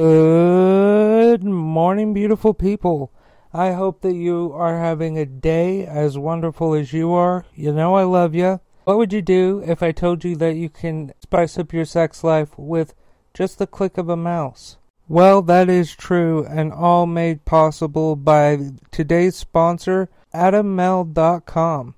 Good morning, beautiful people. I hope that you are having a day as wonderful as you are. You know I love you. What would you do if I told you that you can spice up your sex life with just the click of a mouse? Well, that is true, and all made possible by today's sponsor, AdamMale.com.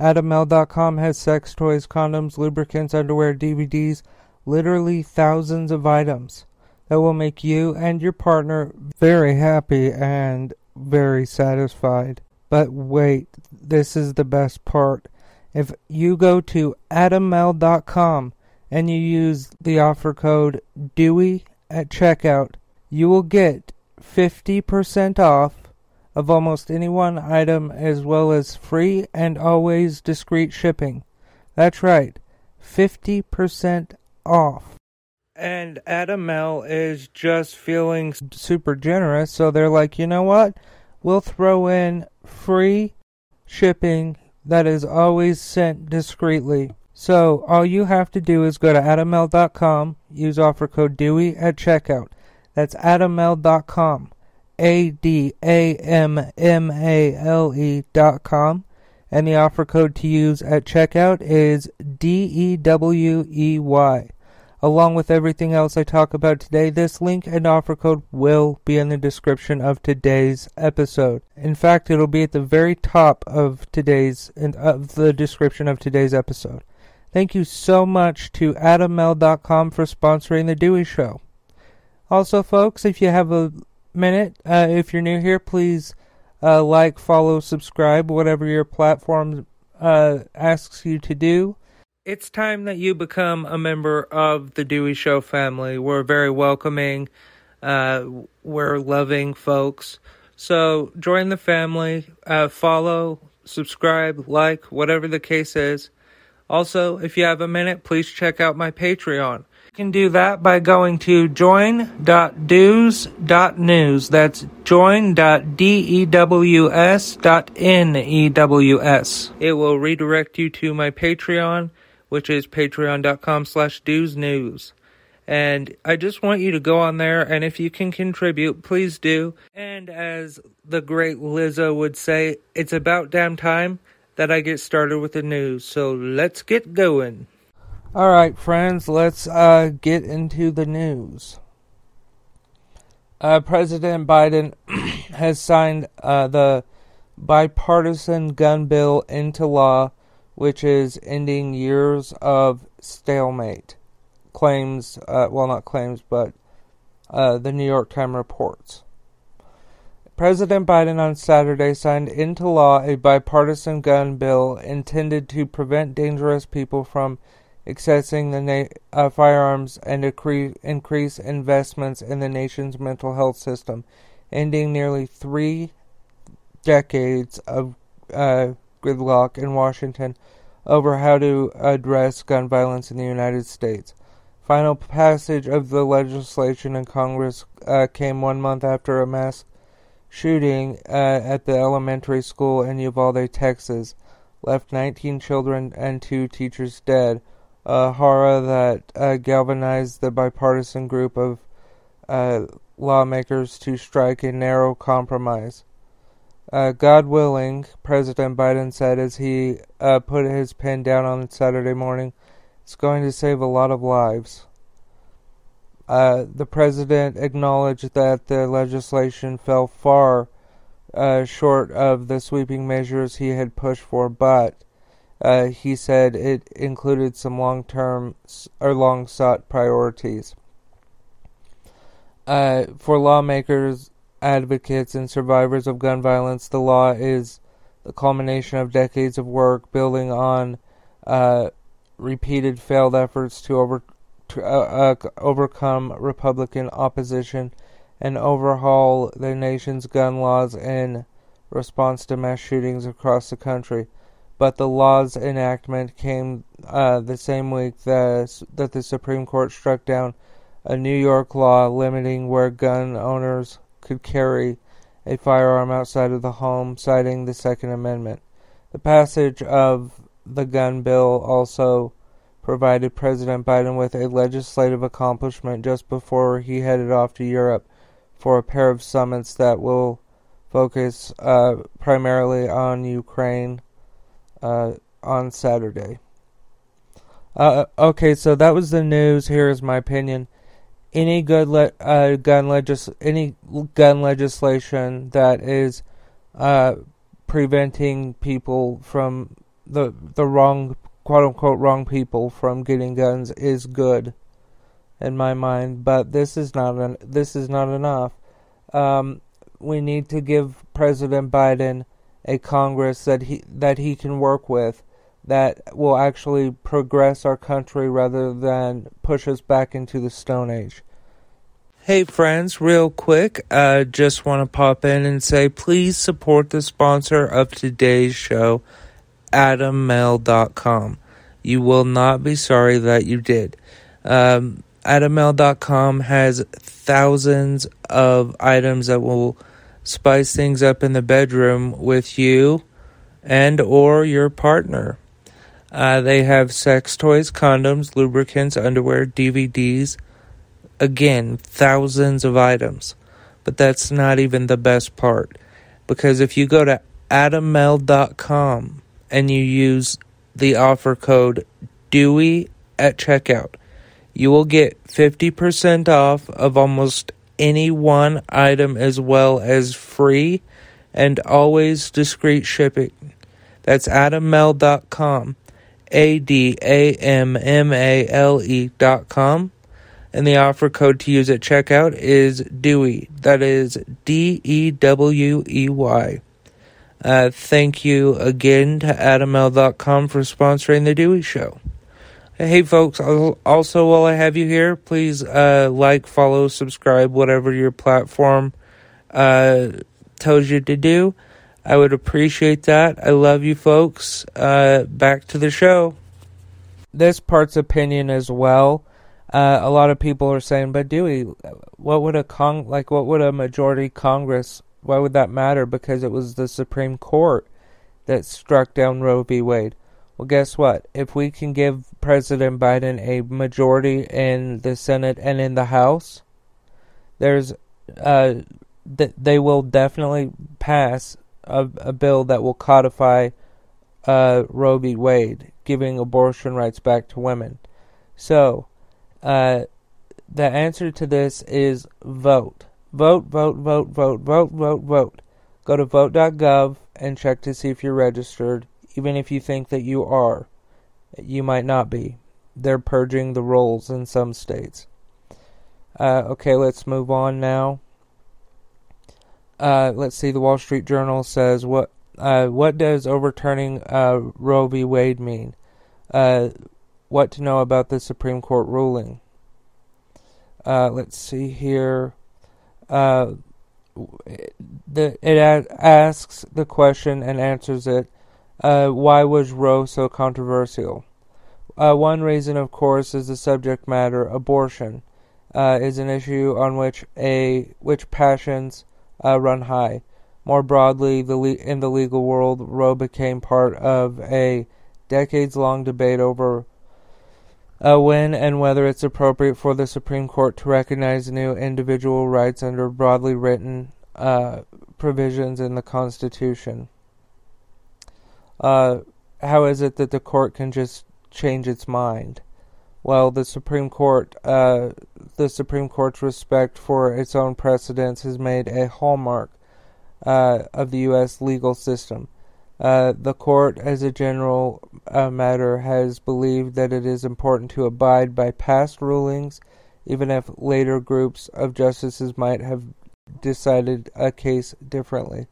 AdamMale.com has sex toys, condoms, lubricants, underwear, DVDs, literally thousands of items that will make you and your partner very happy and very satisfied. But wait, this is the best part. If you go to adammale.com and you use the offer code DEWEY at checkout, you will get 50% off of almost any one item as well as free and always discreet shipping. That's right, 50% off. And Adam Male is just feeling super generous, so they're like, you know what? We'll throw in free shipping that is always sent discreetly. So all you have to do is go to adammale.com, use offer code DEWEY at checkout. That's adammale.com, A D A M M A L E dot com, and the offer code to use at checkout is D E W E Y. Along with everything else I talk about today, this link and offer code will be in the description of today's episode. In fact, it'll be at the very top of today's of the description of today's episode. Thank you so much to AdamMale.com for sponsoring the Dewey Show. Also, folks, if you have a minute, uh, if you're new here, please uh, like, follow, subscribe, whatever your platform uh, asks you to do. It's time that you become a member of the Dewey Show family. We're very welcoming, uh, we're loving folks. So join the family, uh, follow, subscribe, like, whatever the case is. Also, if you have a minute, please check out my Patreon. You can do that by going to join.dews.news. That's join.dews.news. It will redirect you to my Patreon which is patreon.com slash dewsnews. And I just want you to go on there, and if you can contribute, please do. And as the great Lizzo would say, it's about damn time that I get started with the news. So let's get going. All right, friends, let's uh, get into the news. Uh, President Biden has signed uh, the bipartisan gun bill into law which is ending years of stalemate. Claims, uh, well, not claims, but uh, the New York Times reports. President Biden on Saturday signed into law a bipartisan gun bill intended to prevent dangerous people from accessing the na- uh, firearms and accre- increase investments in the nation's mental health system, ending nearly three decades of uh, gridlock in Washington over how to address gun violence in the United States. Final passage of the legislation in Congress uh, came one month after a mass shooting uh, at the elementary school in Uvalde, Texas, left 19 children and two teachers dead. A horror that uh, galvanized the bipartisan group of uh, lawmakers to strike a narrow compromise. Uh, God willing, President Biden said as he uh, put his pen down on Saturday morning, it's going to save a lot of lives. Uh, the president acknowledged that the legislation fell far uh, short of the sweeping measures he had pushed for, but uh, he said it included some long-term or long-sought priorities. Uh, for lawmakers, advocates and survivors of gun violence, the law is the culmination of decades of work building on uh, repeated failed efforts to, over, to uh, uh, overcome Republican opposition and overhaul the nation's gun laws in response to mass shootings across the country. But the law's enactment came uh, the same week that, that the Supreme Court struck down a New York law limiting where gun owners could carry a firearm outside of the home, citing the Second Amendment. The passage of the gun bill also provided President Biden with a legislative accomplishment just before he headed off to Europe for a pair of summits that will focus uh, primarily on Ukraine uh, on Saturday. Uh, okay, so that was the news. Here is my opinion. Any good le- uh, gun legis- any gun legislation that is uh, preventing people from the the wrong quote unquote wrong people from getting guns is good in my mind, but this is not an, this is not enough. Um, we need to give President Biden a Congress that he that he can work with that will actually progress our country rather than push us back into the Stone Age. Hey friends, real quick, uh, just want to pop in and say please support the sponsor of today's show, AdamMale.com. You will not be sorry that you did. Um, AdamMale.com has thousands of items that will spice things up in the bedroom with you and or your partner. Uh, they have sex toys, condoms, lubricants, underwear, DVDs. Again, thousands of items. But that's not even the best part. Because if you go to adammale.com and you use the offer code DEWEY at checkout, you will get 50% off of almost any one item as well as free and always discreet shipping. That's adammale.com. A D A M M A L E dot com. And the offer code to use at checkout is DEWEY. That is D E W E Y. Uh, thank you again to AdamMale.com for sponsoring the Dewey Show. Hey, folks, also while I have you here, please uh, like, follow, subscribe, whatever your platform uh, tells you to do. I would appreciate that. I love you folks. Uh, back to the show. This part's opinion as well. Uh, a lot of people are saying, but Dewey, what would a con like what would a majority Congress why would that matter? Because it was the Supreme Court that struck down Roe v. Wade. Well, guess what? If we can give President Biden a majority in the Senate and in the House, there's uh, th- they will definitely pass a, a bill that will codify uh, Roe v. Wade, giving abortion rights back to women. So, uh, the answer to this is vote. Vote, vote, vote, vote, vote, vote, vote. Go to vote.gov and check to see if you're registered, even if you think that you are. You might not be. They're purging the rolls in some states. Uh, okay, let's move on now. Uh, let's see. The Wall Street Journal says what uh, what does overturning uh, Roe v. Wade mean? Uh, what to know about the Supreme Court ruling? Uh, let's see here. Uh, the it asks the question and answers it. why was Roe so controversial? one reason, of course, is the subject matter. Abortion is an issue on which a which passions uh, run high. More broadly, the le- in the legal world, Roe became part of a decades long debate over uh, when and whether it's appropriate for the Supreme Court to recognize new individual rights under broadly written uh, provisions in the Constitution. Uh, how is it that the court can just change its mind? Well, the Supreme Court, uh, the Supreme Court's respect for its own precedents has made a hallmark uh, of the U.S. legal system. Uh, the court, as a general uh, matter, has believed that it is important to abide by past rulings, even if later groups of justices might have decided a case differently.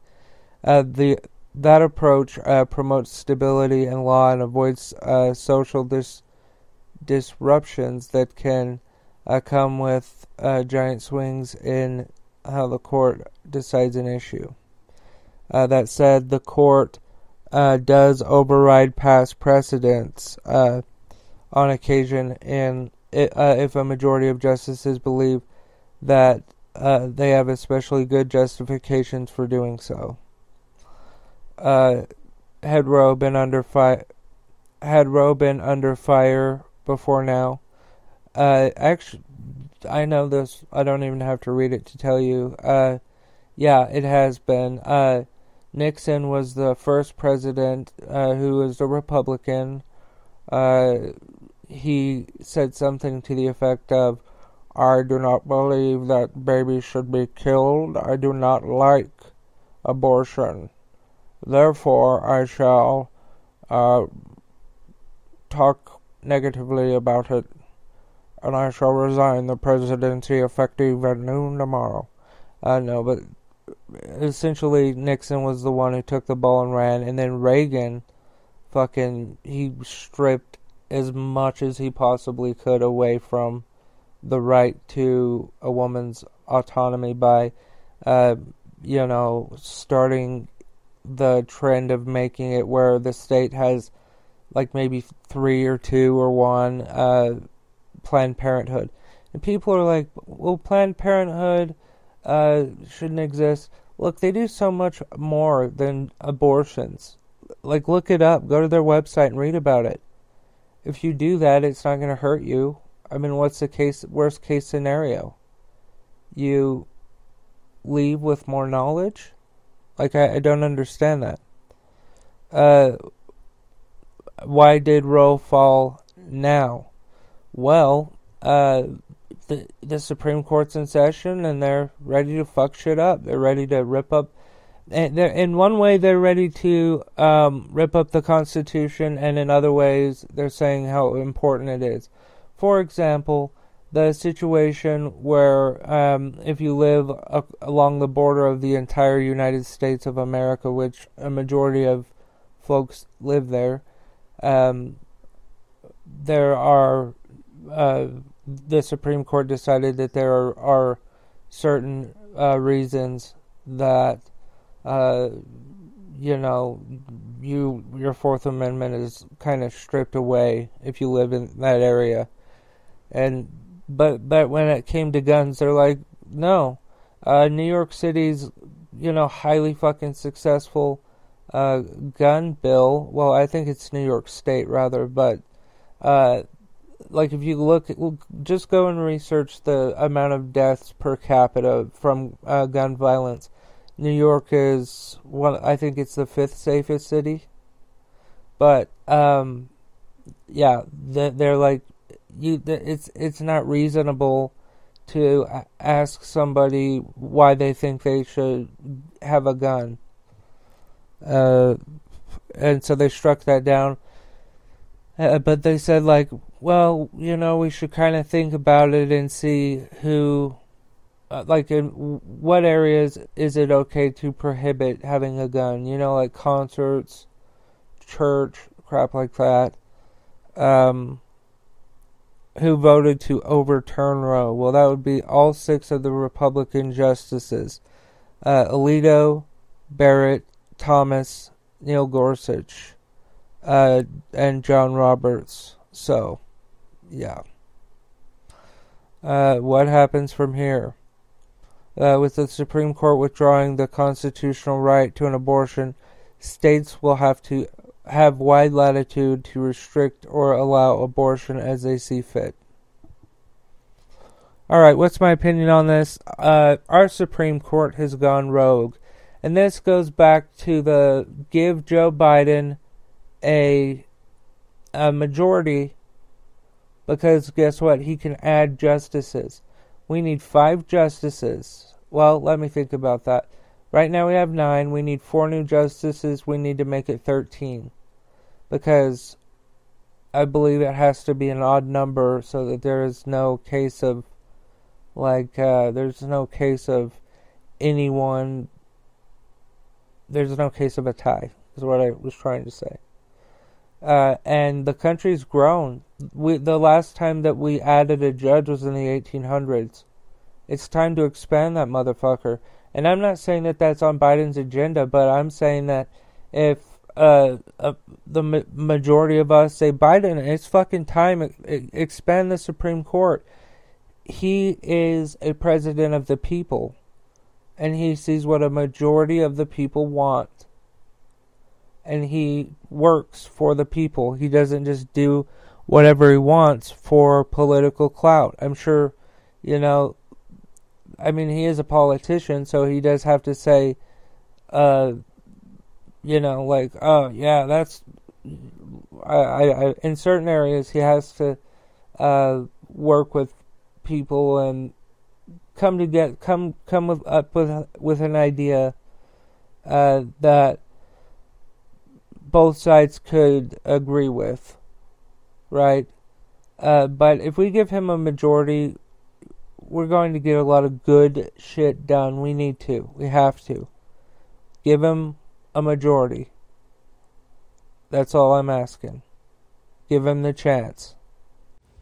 Uh, the that approach uh, promotes stability in law and avoids social dis- disruptions that can uh, come with uh, giant swings in how the court decides an issue. Uh, that said, the court uh, does override past precedents uh, on occasion, and uh, if a majority of justices believe that they have especially good justifications for doing so. had Roe been under fire, had Roe been under fire before now. Uh, actually, I know this. I don't even have to read it to tell you. Uh, yeah, it has been. Uh, Nixon was the first president uh, who was a Republican. Uh, he said something to the effect of, I do not believe that babies should be killed. I do not like abortion. Therefore, I shall uh, talk negatively about it, and I shall resign the presidency effective at noon tomorrow. I know, but essentially Nixon was the one who took the ball and ran, and then Reagan, fucking, he stripped as much as he possibly could away from the right to a woman's autonomy by, uh, you know, starting the trend of making it where the state has like maybe three or two or one uh, Planned Parenthood. And people are like, well, Planned Parenthood uh, shouldn't exist. Look, they do so much more than abortions. Like, look it up, go to their website and read about it. If you do that, it's not going to hurt you. I mean, what's the case worst case scenario? You leave with more knowledge? Like I, I don't understand that. Uh why did Roe fall now? Well, uh the the Supreme Court's in session and they're ready to fuck shit up. They're ready to rip up and they're, in one way they're ready to um, rip up the Constitution, and in other ways they're saying how important it is. For example, the situation where um, if you live along the border of the entire United States of America, which a majority of folks live there, um, there are uh, the Supreme Court decided that there are, are certain uh, reasons that uh, you know you your Fourth Amendment is kind of stripped away if you live in that area. And but but when it came to guns, they're like, no, uh, New York City's you know highly fucking successful uh, gun bill. Well, I think it's New York State rather, but uh, like if you look, just go and research the amount of deaths per capita from uh, gun violence. New York is one. I think it's the fifth safest city. But um, yeah, they're like you it's it's not reasonable to ask somebody why they think they should have a gun. Uh, and so they struck that down. Uh, but they said like, well, you know, we should kind of think about it and see who, uh, like, in what areas is it okay to prohibit having a gun? You know, like concerts, church, crap like that. Um, who voted to overturn Roe? Well, that would be all six of the Republican justices uh, Alito, Barrett, Thomas, Neil Gorsuch, uh, and John Roberts. So, yeah. Uh, what happens from here? Uh, with the Supreme Court withdrawing the constitutional right to an abortion, states will have to have wide latitude to restrict or allow abortion as they see fit. Alright, what's my opinion on this? Uh, our Supreme Court has gone rogue. And this goes back to the give Joe Biden a, a majority because guess what? He can add justices. We need five justices. Well, let me think about that. Right now we have nine. We need four new justices. We need to make it 13. Because I believe it has to be an odd number so that there is no case of, like, uh, there's no case of anyone, there's no case of a tie, is what I was trying to say. Uh, and the country's grown. We, the last time that we added a judge was in the 1800s. It's time to expand that motherfucker. And I'm not saying that that's on Biden's agenda, but I'm saying that if uh, uh, the ma- majority of us say Biden, it's fucking time expand the Supreme Court. He is a president of the people, and he sees what a majority of the people want, and he works for the people. He doesn't just do whatever he wants for political clout. I'm sure, you know, I mean, he is a politician, so he does have to say, uh, you know, like, oh, yeah, that's. I, I, I in certain areas, he has to uh, work with people and come to get come come up with with an idea uh, that both sides could agree with, right? Uh, but if we give him a majority, we're going to get a lot of good shit done. We need to. We have to. Give him a majority. That's all I'm asking. Give him the chance.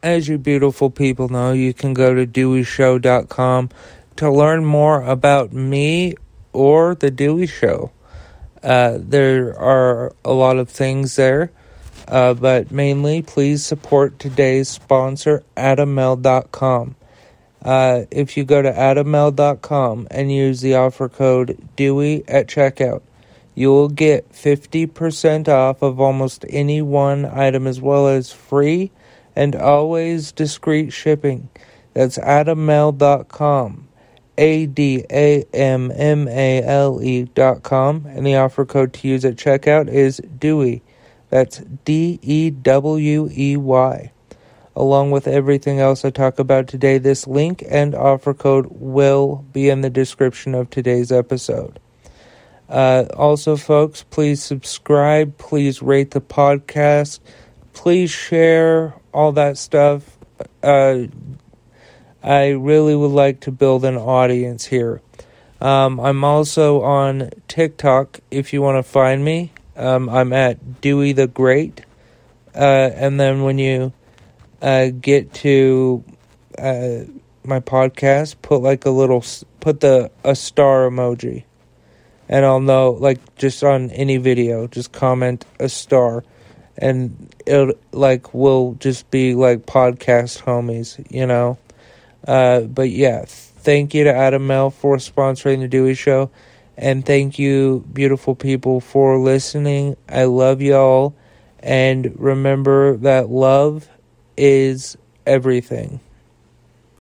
As you beautiful people know, you can go to deweyshow.com to learn more about me or The Dewey Show. Uh, there are a lot of things there, uh, but mainly please support today's sponsor, Adammale.com. Uh, if you go to Adammale.com and use the offer code DEWEY at checkout, you will get 50% off of almost any one item as well as free and always discreet shipping. That's adammale.com. A D A M M A L E dot com, and the offer code to use at checkout is DEWEY. That's D E W E Y. Along with everything else I talk about today, this link and offer code will be in the description of today's episode. Uh, also, folks, please subscribe, please rate the podcast, please share all that stuff. Uh, I really would like to build an audience here. Um, I'm also on TikTok if you want to find me. Um, I'm at Dewey the Great. Uh, and then when you uh, get to uh, my podcast, put like a little, put the a star emoji, and I'll know. Like just on any video, just comment a star, and it like will just be like podcast homies, you know. Uh, but yeah, thank you to Adammale for sponsoring the Dewey Show. And thank you, beautiful people, for listening. I love y'all. And remember that love is everything.